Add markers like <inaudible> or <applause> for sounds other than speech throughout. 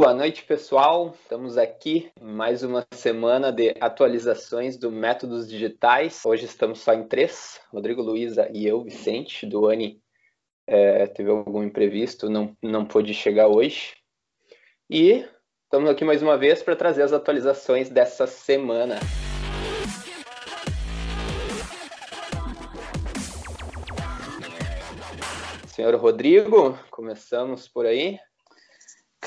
boa noite, pessoal. Estamos aqui mais uma semana de atualizações do Métodos Digitais. Hoje estamos só em três: Rodrigo, Luiza e eu, Vicente. Duane é, teve algum imprevisto, não, não pôde chegar hoje. E estamos aqui mais uma vez para trazer as atualizações dessa semana. Senhor Rodrigo, começamos por aí.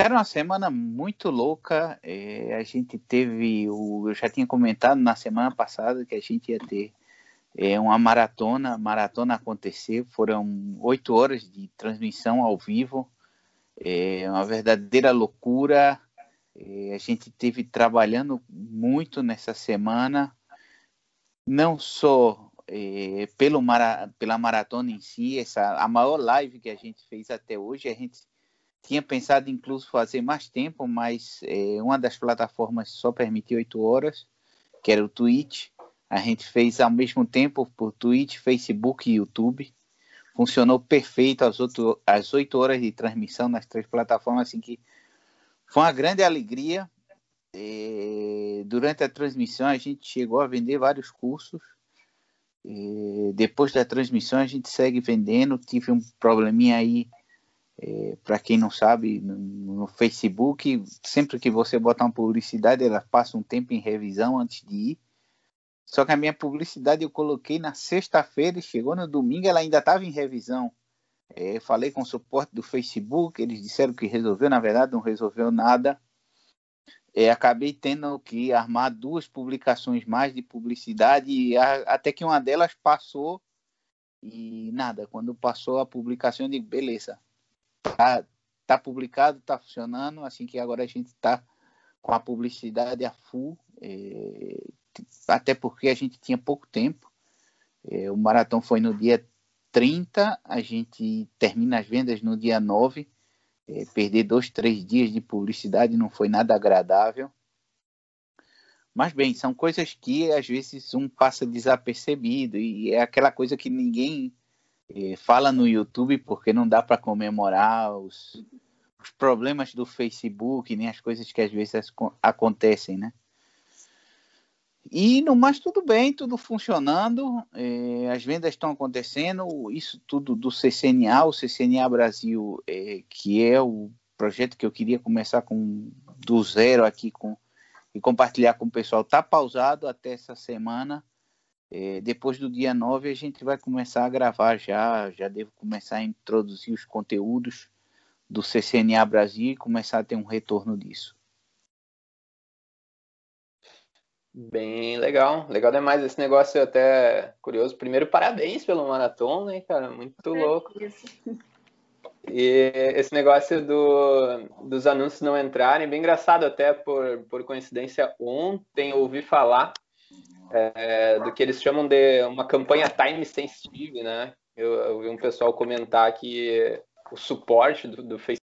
Cara, uma semana muito louca. É, a gente teve, o, eu já tinha comentado na semana passada que a gente ia ter é, uma maratona, maratona acontecer. Foram oito horas de transmissão ao vivo, é uma verdadeira loucura. É, a gente teve trabalhando muito nessa semana, não só é, pelo mara, pela maratona em si, essa a maior live que a gente fez até hoje. A gente tinha pensado incluso fazer mais tempo, mas é, uma das plataformas só permitia oito horas, que era o Twitch. A gente fez ao mesmo tempo por Twitch, Facebook e YouTube. Funcionou perfeito as, oito, as horas de transmissão nas três plataformas, assim que foi uma grande alegria. É, durante a transmissão a gente chegou a vender vários cursos. É, depois da transmissão a gente segue vendendo. Tive um probleminha aí é, para quem não sabe, no, no, Facebook, sempre que você botar uma publicidade, ela passa um tempo em revisão antes de ir. Só que a minha publicidade eu coloquei na sexta-feira e chegou no domingo, ela ainda estava em revisão. É, falei com o suporte do Facebook, eles disseram que resolveu, na verdade não resolveu nada. É, acabei tendo que armar duas publicações mais de publicidade, e a, até que uma delas passou e nada. Quando passou a publicação, eu digo, beleza, tá, tá publicado, tá funcionando, assim que agora a gente está com a publicidade a full, é, até porque a gente tinha pouco tempo. É, o maratão foi no dia 30, a gente termina as vendas no dia 9. É, perder dois, três dias de publicidade não foi nada agradável. Mas bem, são coisas que às vezes um passa desapercebido e é aquela coisa que ninguém fala no YouTube porque não dá para comemorar os, os, problemas do Facebook, nem as coisas que às vezes acontecem, né? E no mais tudo bem, tudo funcionando, é, as vendas estão acontecendo, isso tudo do CCNA, o CCNA Brasil, é, que é o projeto que eu queria começar com do zero aqui com e compartilhar com o pessoal, está pausado até essa semana é, depois do dia 9 a gente vai começar a gravar já, já devo começar a introduzir os conteúdos do CCNA Brasil e começar a ter um retorno disso. Bem legal, legal demais esse negócio é até curioso. Primeiro, parabéns pelo maratona, né, cara? Muito é louco. Isso. E esse negócio do, dos anúncios não entrarem, bem engraçado até por, por coincidência. Ontem eu ouvi falar é, do que eles chamam de uma campanha time sensitive, né? Eu, eu vi um pessoal comentar que o suporte do, do Facebook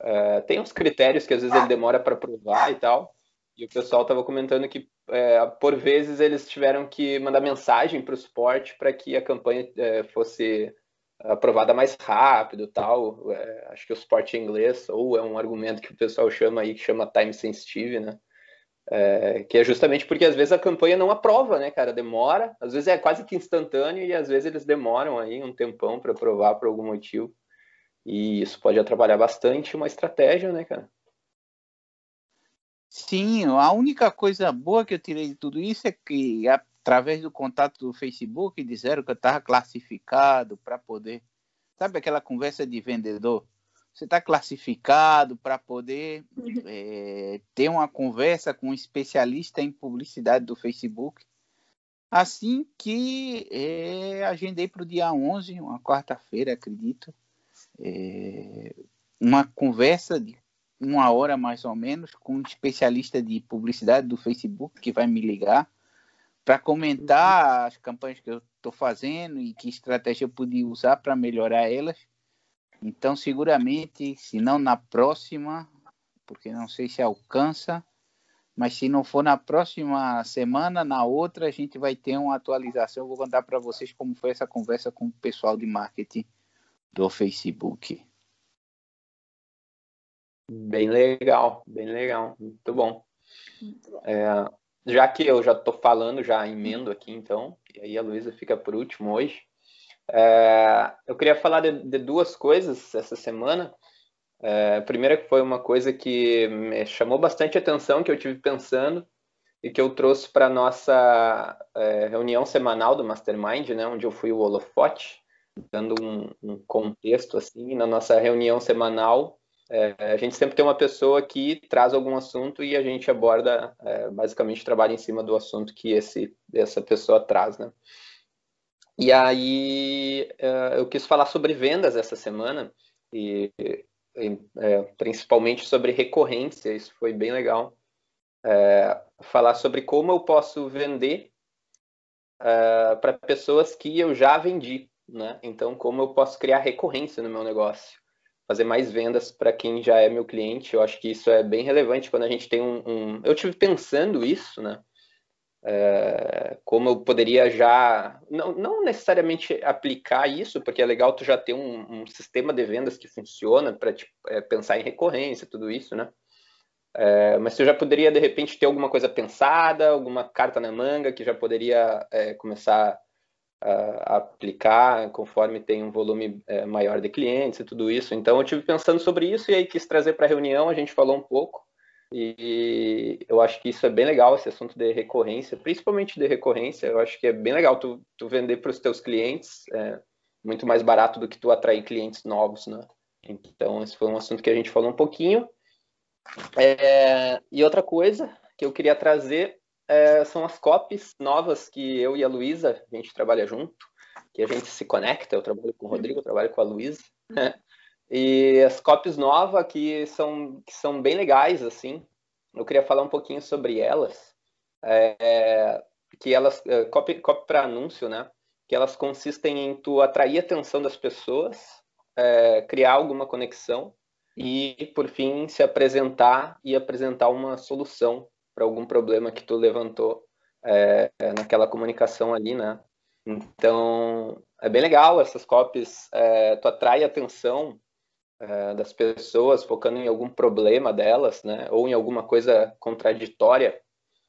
é, tem uns critérios que às vezes ele demora para provar e tal. E o pessoal estava comentando que é, por vezes eles tiveram que mandar mensagem para o suporte para que a campanha é, fosse aprovada mais rápido tal. É, acho que o suporte em inglês, ou é um argumento que o pessoal chama aí, que chama time sensitive, né? É, que é justamente porque às vezes a campanha não aprova, né, cara? Demora, às vezes é quase que instantâneo e às vezes eles demoram aí um tempão para aprovar por algum motivo. E isso pode atrapalhar bastante uma estratégia, né, cara? Sim, a única coisa boa que eu tirei de tudo isso é que através do contato do Facebook disseram que eu estava classificado para poder, sabe aquela conversa de vendedor? Você está classificado para poder é, ter uma conversa com um especialista em publicidade do Facebook. Assim que é, agendei para o dia 11, uma quarta-feira, acredito, é, uma conversa de uma hora mais ou menos com um especialista de publicidade do Facebook que vai me ligar para comentar as campanhas que eu estou fazendo e que estratégia eu podia usar para melhorar elas então, seguramente, se não na próxima, porque não sei se alcança, mas se não for na próxima semana, na outra, a gente vai ter uma atualização. Eu vou contar para vocês como foi essa conversa com o pessoal de marketing do Facebook. Bem legal, bem legal, muito bom. É, já que eu já estou falando, já emendo aqui, então, e aí a Luísa fica por último hoje. É, eu queria falar de, de, duas coisas essa semana. É, a primeira foi uma coisa que me chamou bastante atenção, que eu tive pensando e que eu trouxe para nossa é, reunião semanal do Mastermind, né, onde eu fui o holofote, dando um, um contexto assim. Na nossa reunião semanal, é, a gente sempre tem uma pessoa que traz algum assunto e a gente aborda, é, basicamente, trabalha em cima do assunto que esse, essa pessoa traz, né? E aí é, eu quis falar sobre vendas essa semana e, e é, principalmente sobre recorrência, isso foi bem legal. É, falar sobre como eu posso vender é, para pessoas que eu já vendi, né? Então, como eu posso criar recorrência no meu negócio fazer mais vendas para quem já é meu cliente. Eu acho que isso é bem relevante quando a gente tem um. um... Eu tive pensando isso, né? É, como eu poderia já não, não, necessariamente aplicar isso, porque é legal tu já ter um, um sistema de vendas que funciona para é, pensar em recorrência, tudo isso, né? É, mas tu já poderia de repente ter alguma coisa pensada, alguma carta na manga que já poderia é, começar a aplicar conforme tem um volume é, maior de clientes e tudo isso. Então eu tive pensando sobre isso e aí quis trazer para a reunião, a gente falou um pouco e eu acho que isso é bem legal, esse assunto de recorrência, principalmente de recorrência, eu acho que é bem legal tu, tu vender para os teus clientes, é muito mais barato do que tu atrair clientes novos, né? Então esse foi um assunto que a gente falou um pouquinho. É, e outra coisa que eu queria trazer é, são as copies novas que eu e a Luísa, a gente trabalha junto, que a gente se conecta, eu trabalho com o Rodrigo, eu trabalho com a Luísa, né? E as copies novas que são, que são bem legais, assim, eu queria falar um pouquinho sobre elas, é, que elas, é, copy, copy para anúncio, né? Que elas consistem em tu atrair a atenção das pessoas, é, criar alguma conexão e, por fim, se apresentar e apresentar uma solução para algum problema que tu levantou é, é, naquela comunicação ali, né? Então, é bem legal essas copies, é, tu atrai atenção é, das pessoas focando em algum problema delas, né? Ou em alguma coisa contraditória.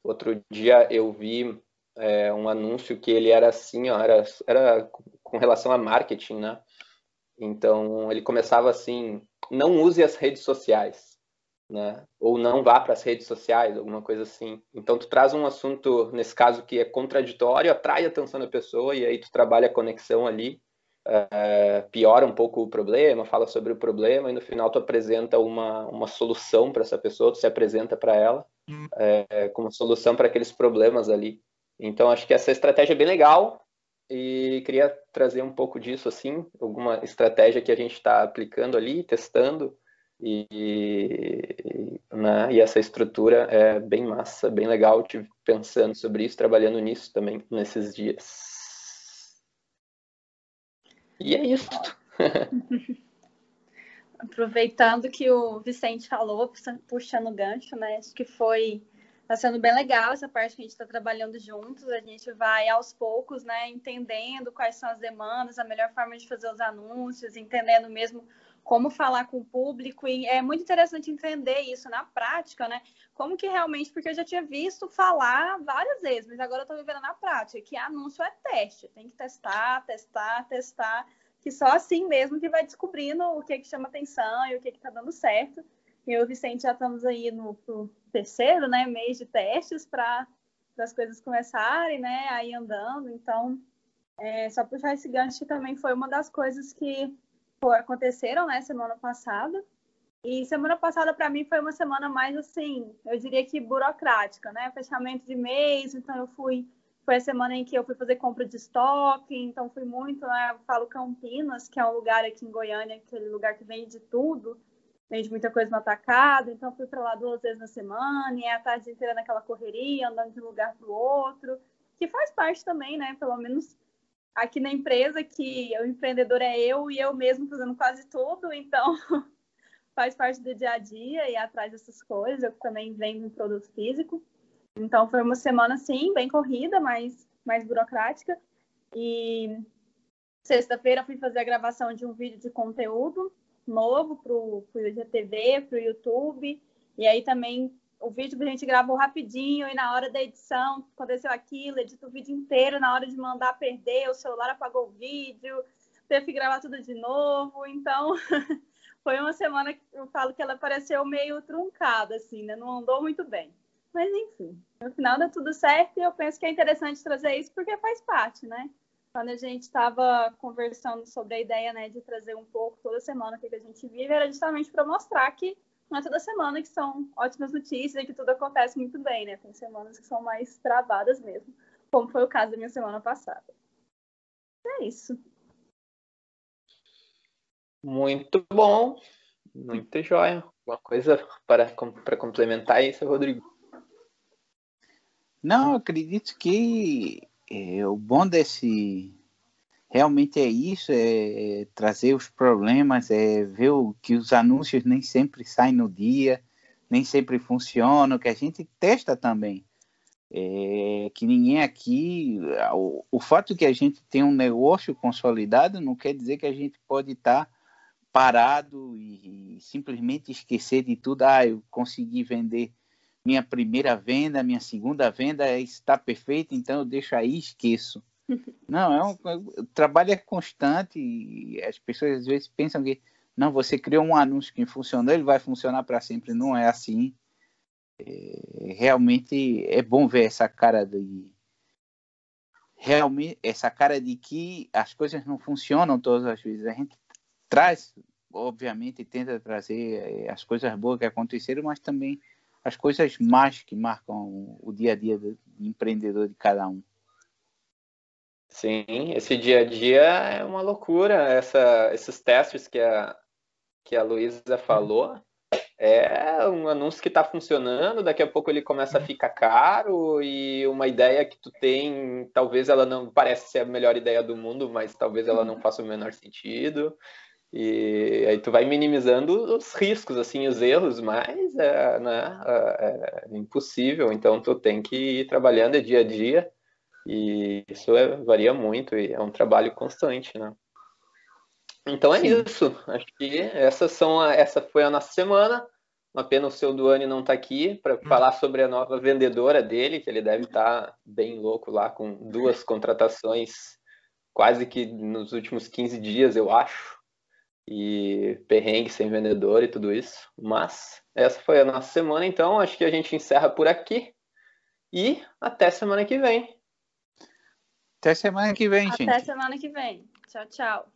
Outro dia eu vi é, um anúncio que ele era assim, ó, era, era com relação a marketing, né? Então, ele começava assim, não use as redes sociais né? Ou não vá para as redes sociais, alguma coisa assim. Então tu traz um assunto nesse caso que é contraditório, atrai a atenção da pessoa e aí tu trabalha a conexão ali, é, piora um pouco o problema, fala sobre o problema e no final tu apresenta uma, uma solução para essa pessoa, tu se apresenta para ela é, como solução para aqueles problemas ali. Então acho que essa estratégia é bem legal e queria trazer um pouco disso assim, alguma estratégia que a gente está aplicando ali, testando e, né, e essa estrutura é bem massa, bem legal. Estive pensando sobre isso, trabalhando nisso também nesses dias. E é isso. <laughs> Aproveitando que o Vicente falou, puxando o gancho, né? Acho que foi Está sendo bem legal essa parte que a gente está trabalhando juntos. A gente vai aos poucos, né, entendendo quais são as demandas, a melhor forma de fazer os anúncios, entendendo mesmo como falar com o público e é muito interessante entender isso na prática, né? Como que realmente, porque eu já tinha visto falar várias vezes, mas agora eu estou vivendo na prática, que anúncio é teste, tem que testar, testar, testar, que só assim mesmo que vai descobrindo o que que chama atenção e o que que tá dando certo. Eu e o Vicente já estamos aí no terceiro, né, mês de testes para as coisas começarem, né, aí andando. Então, é, só puxar esse gancho também foi uma das coisas que aconteceram, né, semana passada. E semana passada, para mim, foi uma semana mais, assim, eu diria que burocrática, né? Fechamento de mês, então eu fui. Foi a semana em que eu fui fazer compra de estoque, então fui muito, né? Eu falo Campinas, que é um lugar aqui em Goiânia, aquele lugar que vende de tudo, vende muita coisa no atacado, então fui para lá duas vezes na semana, e é a tarde inteira naquela correria, andando de um lugar para o outro, que faz parte também, né? Pelo menos aqui na empresa que o empreendedor é eu e eu mesmo fazendo quase tudo, então <laughs> faz parte do dia a dia e atrás dessas coisas. Eu também vendo um produto físico. Então foi uma semana sim, bem corrida, mas mais burocrática. E sexta-feira fui fazer a gravação de um vídeo de conteúdo novo para o IGTV, para o YouTube. E aí também o vídeo que a gente gravou rapidinho e na hora da edição aconteceu aquilo, edito o vídeo inteiro, na hora de mandar perder, o celular apagou o vídeo, teve que gravar tudo de novo. Então, <laughs> foi uma semana que eu falo que ela pareceu meio truncada, assim, né? Não andou muito bem. Mas enfim, no final deu tudo certo e eu penso que é interessante trazer isso porque faz parte, né? Quando a gente estava conversando sobre a ideia né, de trazer um pouco toda semana o que a gente vive, era justamente para mostrar que não é toda semana que são ótimas notícias e que tudo acontece muito bem, né? Tem semanas que são mais travadas mesmo, como foi o caso da minha semana passada. É isso. Muito bom. Muito jóia. Uma coisa para, para complementar isso, Rodrigo? Não, acredito que é, o bom desse realmente é isso, é, é trazer os problemas, é ver o, que os anúncios nem sempre saem no dia, nem sempre funcionam, que a gente testa também. É, que ninguém aqui, o, o fato que a gente tem um negócio consolidado não quer dizer que a gente pode estar tá parado e, e simplesmente esquecer de tudo. Ah, eu consegui vender minha primeira venda, minha segunda venda está perfeita, então eu deixo aí esqueço. <laughs> Não, é um, o trabalho é constante e as pessoas às vezes pensam que não, você criou um anúncio que funcionou, ele vai funcionar para sempre. Não é assim. É, realmente é bom ver essa cara de realmente essa cara de que as coisas não funcionam todas as vezes. A gente traz, obviamente, tenta trazer é, as coisas boas que aconteceram, mas também as coisas más que marcam o dia a dia do empreendedor de cada um. Sim, esse dia a dia é uma loucura. Essa, esses testes que a, que a Luísa falou é um anúncio que está funcionando, daqui a pouco ele começa a ficar caro e uma ideia que tu tem, talvez ela não parece ser a melhor ideia do mundo, mas talvez ela não faça o menor sentido. E aí tu vai minimizando os riscos, assim, os erros, mas é, né, é, é impossível. Então tu tem que ir trabalhando dia a dia e isso é, varia muito e é um trabalho constante, né? Então é Sim. isso. Acho que essas são a, essa foi a nossa semana. Uma pena o seu Duane não estar tá aqui para hum. falar sobre a nova vendedora dele, que ele deve estar tá bem louco lá com duas <laughs> contratações quase que nos últimos 15 dias, eu acho. E perrengue sem vendedor e tudo isso. Mas essa foi a nossa semana, então acho que a gente encerra por aqui. E até semana que vem. Até semana que vem, Até gente. Até semana que vem. Tchau, tchau.